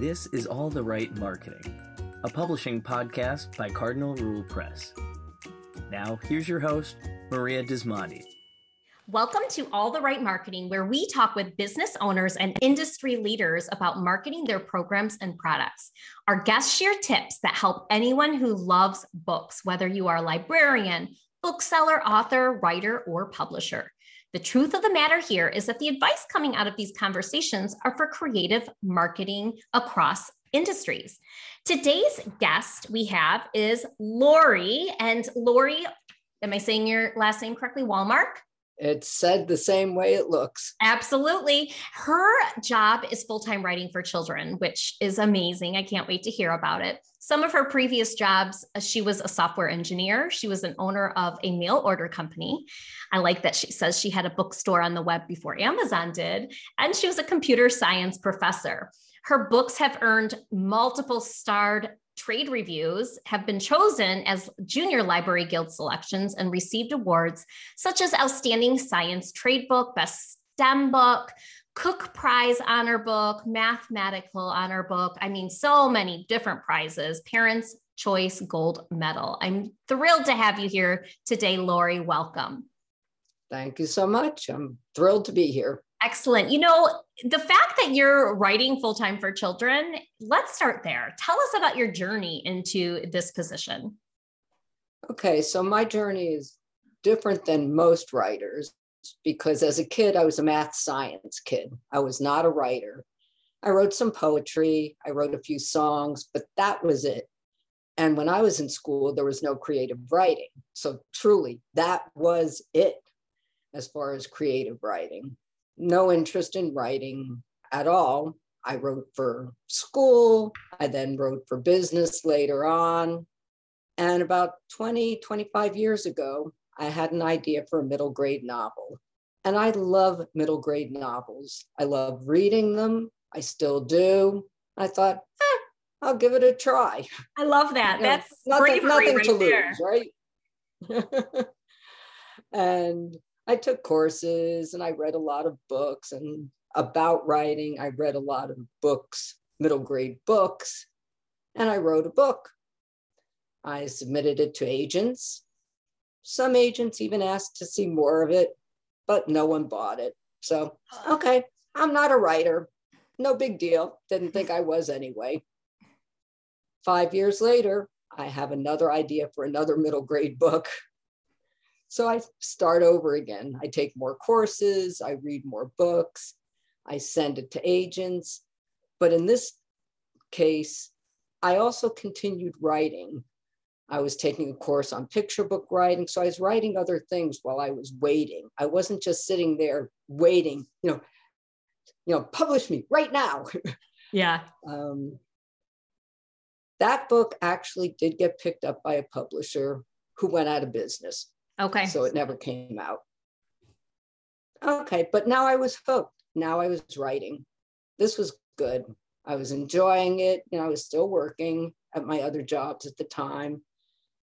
This is All the Right Marketing, a publishing podcast by Cardinal Rule Press. Now, here's your host, Maria Dismondy. Welcome to All the Right Marketing, where we talk with business owners and industry leaders about marketing their programs and products. Our guests share tips that help anyone who loves books, whether you are a librarian, bookseller, author, writer, or publisher. The truth of the matter here is that the advice coming out of these conversations are for creative marketing across industries. Today's guest we have is Laurie. And Laurie, am I saying your last name correctly? Wallmark? It's said the same way it looks. Absolutely. Her job is full time writing for children, which is amazing. I can't wait to hear about it. Some of her previous jobs, uh, she was a software engineer. She was an owner of a mail order company. I like that she says she had a bookstore on the web before Amazon did. And she was a computer science professor. Her books have earned multiple starred trade reviews have been chosen as Junior Library Guild selections and received awards such as Outstanding Science Trade Book, Best STEM Book, Cook Prize Honor Book, Mathical Honor Book. I mean, so many different prizes, Parents' Choice Gold Medal. I'm thrilled to have you here today, Laurie. Welcome. Thank you so much. I'm thrilled to be here. Excellent. You know, the fact that you're writing full time for children, let's start there. Tell us about your journey into this position. Okay, so my journey is different than most writers because as a kid, I was a math science kid. I was not a writer. I wrote some poetry, I wrote a few songs, but that was it. And when I was in school, there was no creative writing. So truly, that was it as far as creative writing. No interest in writing at all. I wrote for school. I then wrote for business later on. And about 20, 25 years ago, I had an idea for a middle grade novel. And I love middle grade novels. I love reading them. I still do. I thought, eh, I'll give it a try. I love that. You know, That's nothing, nothing right to there. lose, right? and I took courses and I read a lot of books and about writing. I read a lot of books, middle grade books, and I wrote a book. I submitted it to agents. Some agents even asked to see more of it, but no one bought it. So, okay, I'm not a writer. No big deal. Didn't think I was anyway. Five years later, I have another idea for another middle grade book. So I start over again. I take more courses, I read more books, I send it to agents. But in this case, I also continued writing I was taking a course on picture book writing. So I was writing other things while I was waiting. I wasn't just sitting there waiting, you know, you know, publish me right now. Yeah. um, that book actually did get picked up by a publisher who went out of business. Okay. So it never came out. Okay, but now I was hooked. Now I was writing. This was good. I was enjoying it. You know, I was still working at my other jobs at the time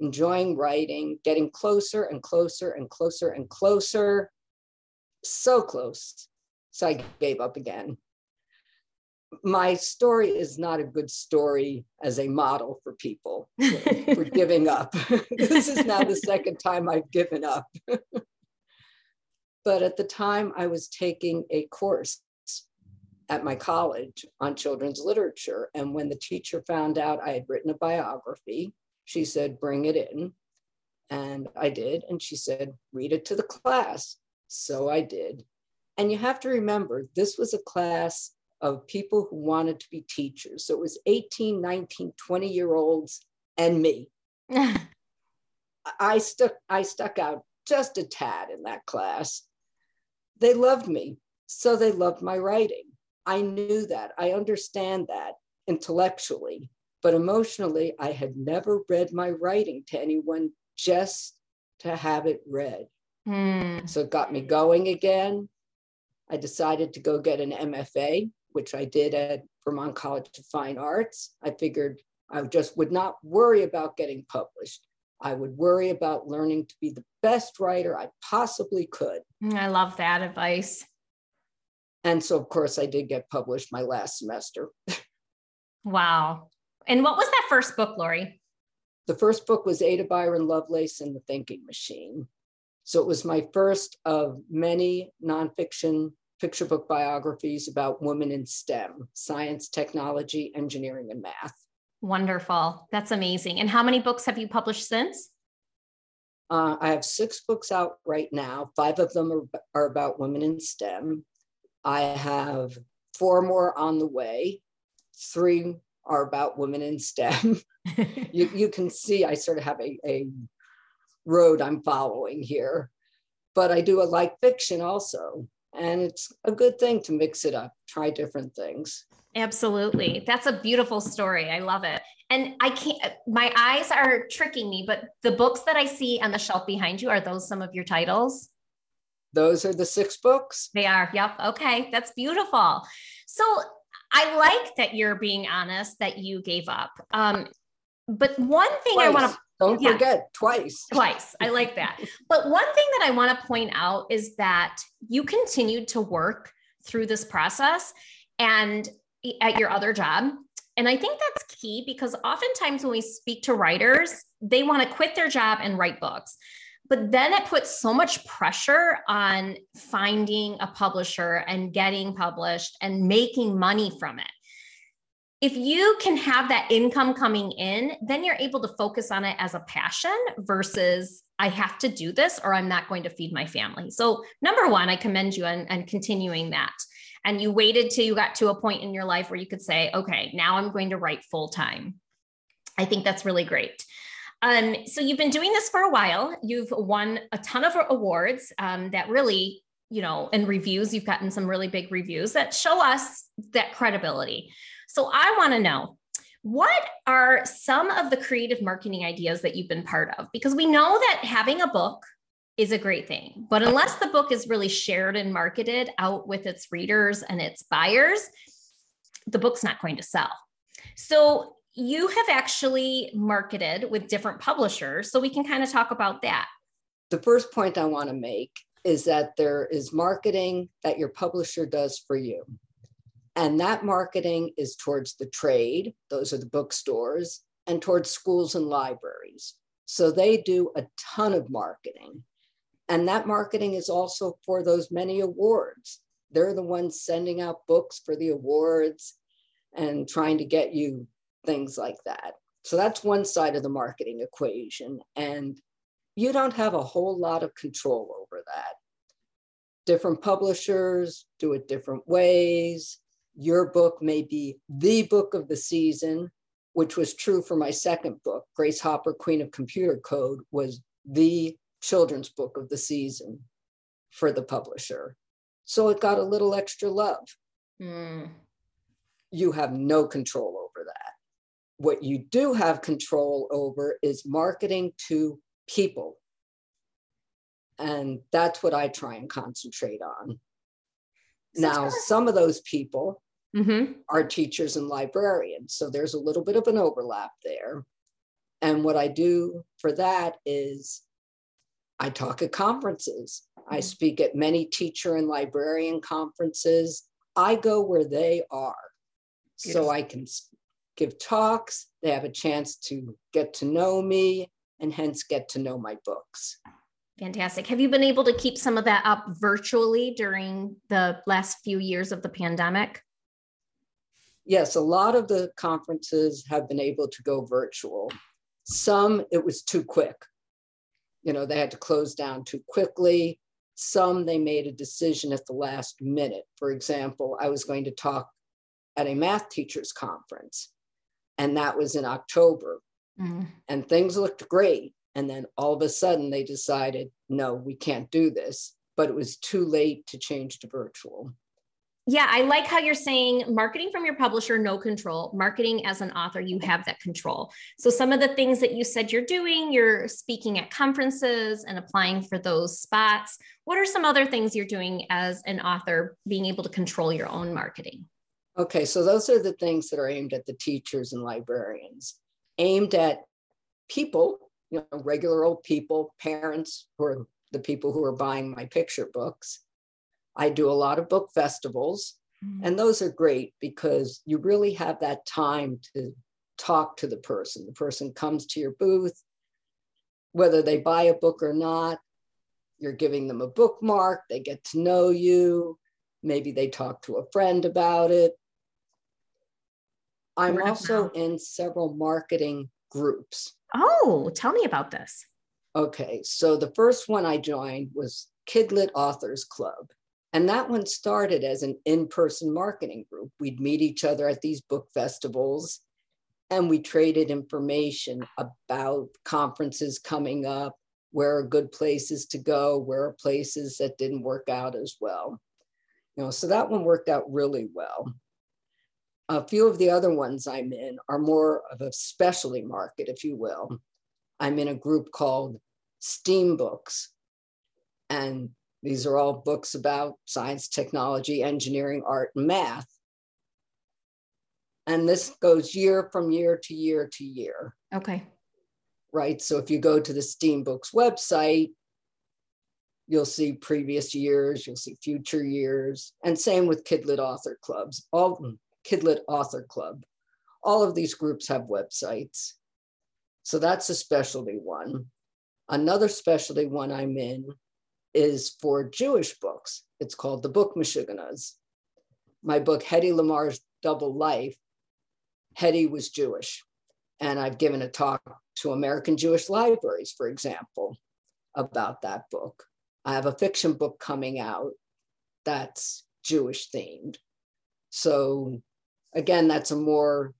enjoying writing, getting closer and closer and closer and closer, so close. So I gave up again. My story is not a good story as a model for people for giving up. this is now the second time I've given up. but at the time, I was taking a course at my college on children's literature. And when the teacher found out I had written a biography, she said, bring it in. And I did. And she said, read it to the class. So I did. And you have to remember, this was a class of people who wanted to be teachers. So it was 18, 19, 20 year olds and me. I stuck, I stuck out just a tad in that class. They loved me. So they loved my writing. I knew that. I understand that intellectually. But emotionally, I had never read my writing to anyone just to have it read. Mm. So it got me going again. I decided to go get an MFA, which I did at Vermont College of Fine Arts. I figured I just would not worry about getting published. I would worry about learning to be the best writer I possibly could. Hmm, I love that advice. And so, of course, I did get published my last semester. Wow. And what was that first book, Laurie? The first book was Ada Byron Lovelace and the Thinking Machine. So it was my first of many nonfiction picture book biographies about women in STEM science, technology, engineering, and math. Wonderful. That's amazing. And how many books have you published since? Uh, I have six books out right now. Five of them are, are about women in STEM. I have four more on the way. Three are about women in STEM. you, you can see I sort of have a, a road I'm following here. But I do a like fiction also. And it's a good thing to mix it up, try different things. Absolutely. That's a beautiful story. I love it. And I can't, my eyes are tricking me, but the books that I see on the shelf behind you, are those some of your titles? Those are the six books. They are. Yep. Okay. That's beautiful. So I like that you're being honest that you gave up. Um, but one thing twice. I want to don't yeah, forget twice. Twice. I like that. but one thing that I want to point out is that you continued to work through this process and at your other job. And I think that's key because oftentimes when we speak to writers, they want to quit their job and write books. But then it puts so much pressure on finding a publisher and getting published and making money from it. If you can have that income coming in, then you're able to focus on it as a passion versus I have to do this or I'm not going to feed my family. So, number one, I commend you on, on continuing that and you waited till you got to a point in your life where you could say, okay, now I'm going to write full time. I think that's really great. Um, so you've been doing this for a while. You've won a ton of awards um, that really, you know, and reviews. You've gotten some really big reviews that show us that credibility. So I want to know what are some of the creative marketing ideas that you've been part of? Because we know that having a book is a great thing. But unless the book is really shared and marketed out with its readers and its buyers, the book's not going to sell. So you have actually marketed with different publishers. So we can kind of talk about that. The first point I want to make is that there is marketing that your publisher does for you. And that marketing is towards the trade, those are the bookstores, and towards schools and libraries. So they do a ton of marketing. And that marketing is also for those many awards. They're the ones sending out books for the awards and trying to get you things like that. So that's one side of the marketing equation. And you don't have a whole lot of control over that. Different publishers do it different ways. Your book may be the book of the season, which was true for my second book. Grace Hopper, Queen of Computer Code, was the children's book of the season for the publisher. So it got a little extra love. Mm. You have no control over that. What you do have control over is marketing to people. And that's what I try and concentrate on. now, some of those people mm-hmm. are teachers and librarians. So there's a little bit of an overlap there. And what I do for that is I talk at conferences. I mm-hmm. speak at many teacher and librarian conferences. I go where they are. So I can give talks. They have a chance to get to know me and hence get to know my books. Fantastic. Have you been able to keep some of that up virtually during the last few years of the pandemic? Yes, a lot of the conferences have been able to go virtual. Some, it was too quick you know, they had to close down too quickly. Some they made a decision at the last minute. For example, I was going to talk at a math teachers conference, and that was in October. Mm. And things looked great. And then all of a sudden they decided, no, we can't do this. But it was too late to change to virtual. Yeah, I like how you're saying marketing from your publisher, no control. Marketing as an author, you have that control. So, some of the things that you said you're doing, you're speaking at conferences and applying for those spots. What are some other things you're doing as an author, being able to control your own marketing? Okay, so those are the things that are aimed at the teachers and librarians, aimed at people, you know, regular old people, parents who are the people who are buying my picture books I do a lot of book festivals. Mm-hmm. And those are great because you really have that time to talk to the person. The person comes to your booth, whether they buy a book or not, you're giving them a bookmark, they get to know you, maybe they talk to a friend about it. I'm also in several marketing groups. Oh, tell me about this. Okay, so the first one I joined was Kidlit Authors Club. And that one started as an in person marketing group. We'd meet each other at these book festivals and we traded information about conferences coming up, where are good places to go, where are places that didn't work out as well. You know, so that one worked out really well. A few of the other ones I'm in are more of a specialty market, if you will. I'm in a group called STEAM Books, and these are all books about science, technology, engineering, art, and math. And this goes year from year to year to year. Okay. Right. So if you go to the STEAM Books website, you'll see previous years, you'll see future years, and same with Kidlit Author Clubs, all Kidlit Author Club. All of these groups have websites. So that's a specialty one. Another specialty one I'm in is for Jewish books. It's called the Book Meshuggahs. My book, Hedy Lamarr's Double Life, Hedy was Jewish. And I've given a talk to American Jewish libraries, for example, about that book. I have a fiction book coming out that's Jewish themed. So, again, that's a more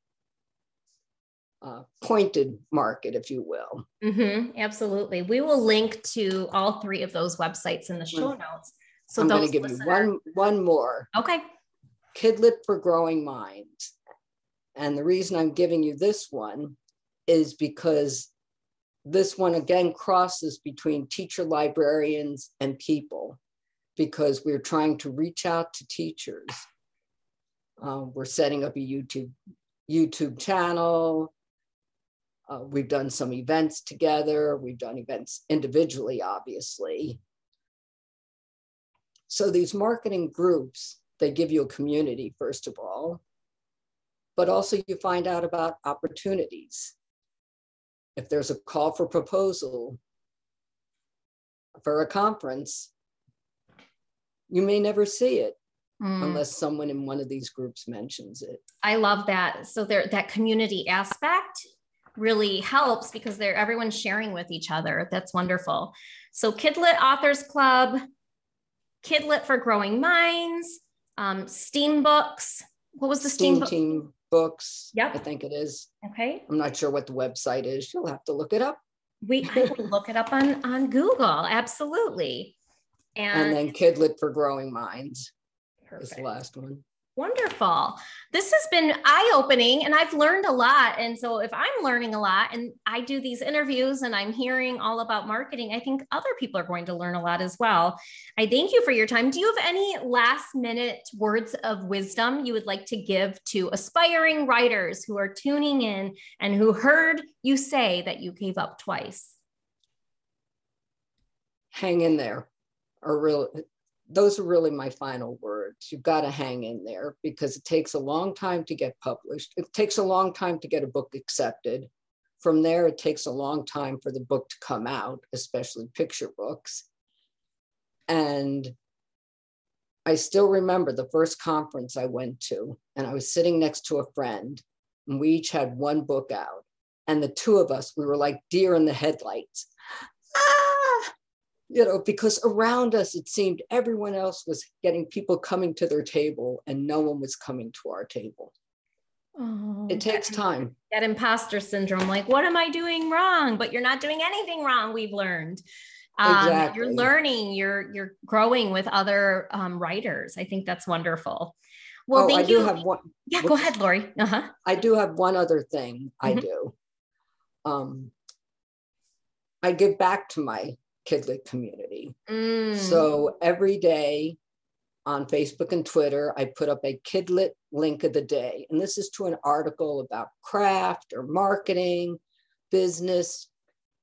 uh, pointed market, if you will. Mm-hmm, absolutely. We will link to all three of those websites in the show mm. notes. So I'm going to give you one one more. Okay. Kidlit for Growing Minds. And the reason I'm giving you this one is because this one again crosses between teacher librarians and people because we're trying to reach out to teachers. Uh, we're setting up a YouTube YouTube channel. Uh, we've done some events together. We've done events individually, obviously. So these marketing groups, they give you a community, first of all, but also you find out about opportunities. If there's a call for proposal for a conference, you may never see it mm. unless someone in one of these groups mentions it. I love that. So there that community aspect really helps because they're everyone's sharing with each other. That's wonderful. So Kidlit Authors Club, Kidlit for Growing Minds, um, Steam Books. What was the Steam, Steam Team Books? Yep. I think it is. Okay. I'm not sure what the website is. You'll have to look it up. We I can look it up on, on Google. Absolutely. And, and then Kidlit for Growing Minds Perfect. is the last one. Wonderful. This has been eye opening and I've learned a lot. And so, if I'm learning a lot and I do these interviews and I'm hearing all about marketing, I think other people are going to learn a lot as well. I thank you for your time. Do you have any last minute words of wisdom you would like to give to aspiring writers who are tuning in and who heard you say that you gave up twice? Hang in there. Or really, those are really my final words. You've got to hang in there because it takes a long time to get published. It takes a long time to get a book accepted. From there, it takes a long time for the book to come out, especially picture books. And I still remember the first conference I went to, and I was sitting next to a friend, and we each had one book out. And the two of us, we were like deer in the headlights. Ah! You know, because around us it seemed everyone else was getting people coming to their table and no one was coming to our table. Oh, it takes that, time. That imposter syndrome, like, what am I doing wrong? But you're not doing anything wrong, we've learned. Um, exactly. You're learning, you're you're growing with other um, writers. I think that's wonderful. Well, oh, thank I you. have one. Yeah, go ahead, Laurie. Uh-huh. I do have one other thing mm-hmm. I do. Um, I give back to my Kidlit community. Mm. So every day on Facebook and Twitter, I put up a Kidlit link of the day. And this is to an article about craft or marketing, business,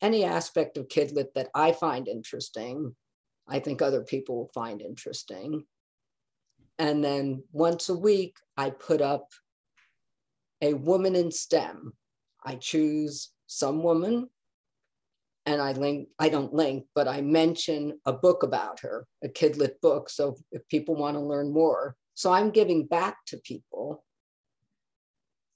any aspect of Kidlit that I find interesting. I think other people will find interesting. And then once a week, I put up a woman in STEM. I choose some woman and I link, I don't link, but I mention a book about her, a kidlit book. So if people want to learn more, so I'm giving back to people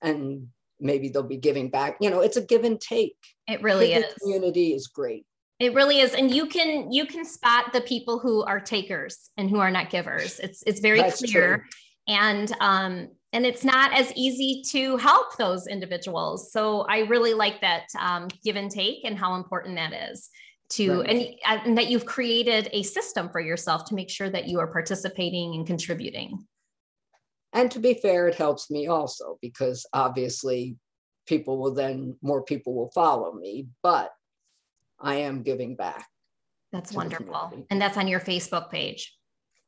and maybe they'll be giving back. You know, it's a give and take. It really Kidlit is. Community is great. It really is. And you can you can spot the people who are takers and who are not givers. It's it's very That's clear. true. And um and it's not as easy to help those individuals. So I really like that um, give and take and how important that is to Right. and, and that you've created a system for yourself to make sure that you are participating and contributing. And to be fair, it helps me also because obviously people will then, more people will follow me, but I am giving back. That's wonderful. And that's on your Facebook page.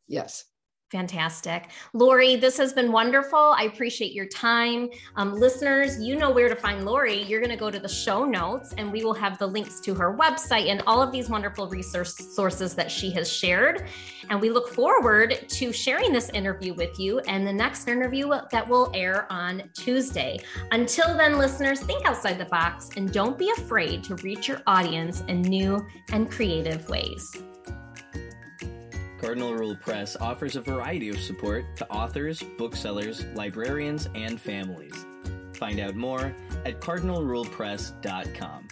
Yes. Fantastic. Laurie, this has been wonderful. I appreciate your time. Um, listeners, you know where to find Laurie. You're going to go to the show notes and we will have the links to her website and all of these wonderful resource sources that she has shared. And we look forward to sharing this interview with you and the next interview that will air on Tuesday. Until then, listeners, think outside the box and don't be afraid to reach your audience in new and creative ways. Cardinal Rule Press offers a variety of support to authors, booksellers, librarians, and families. Find out more at cardinalrulepress.com.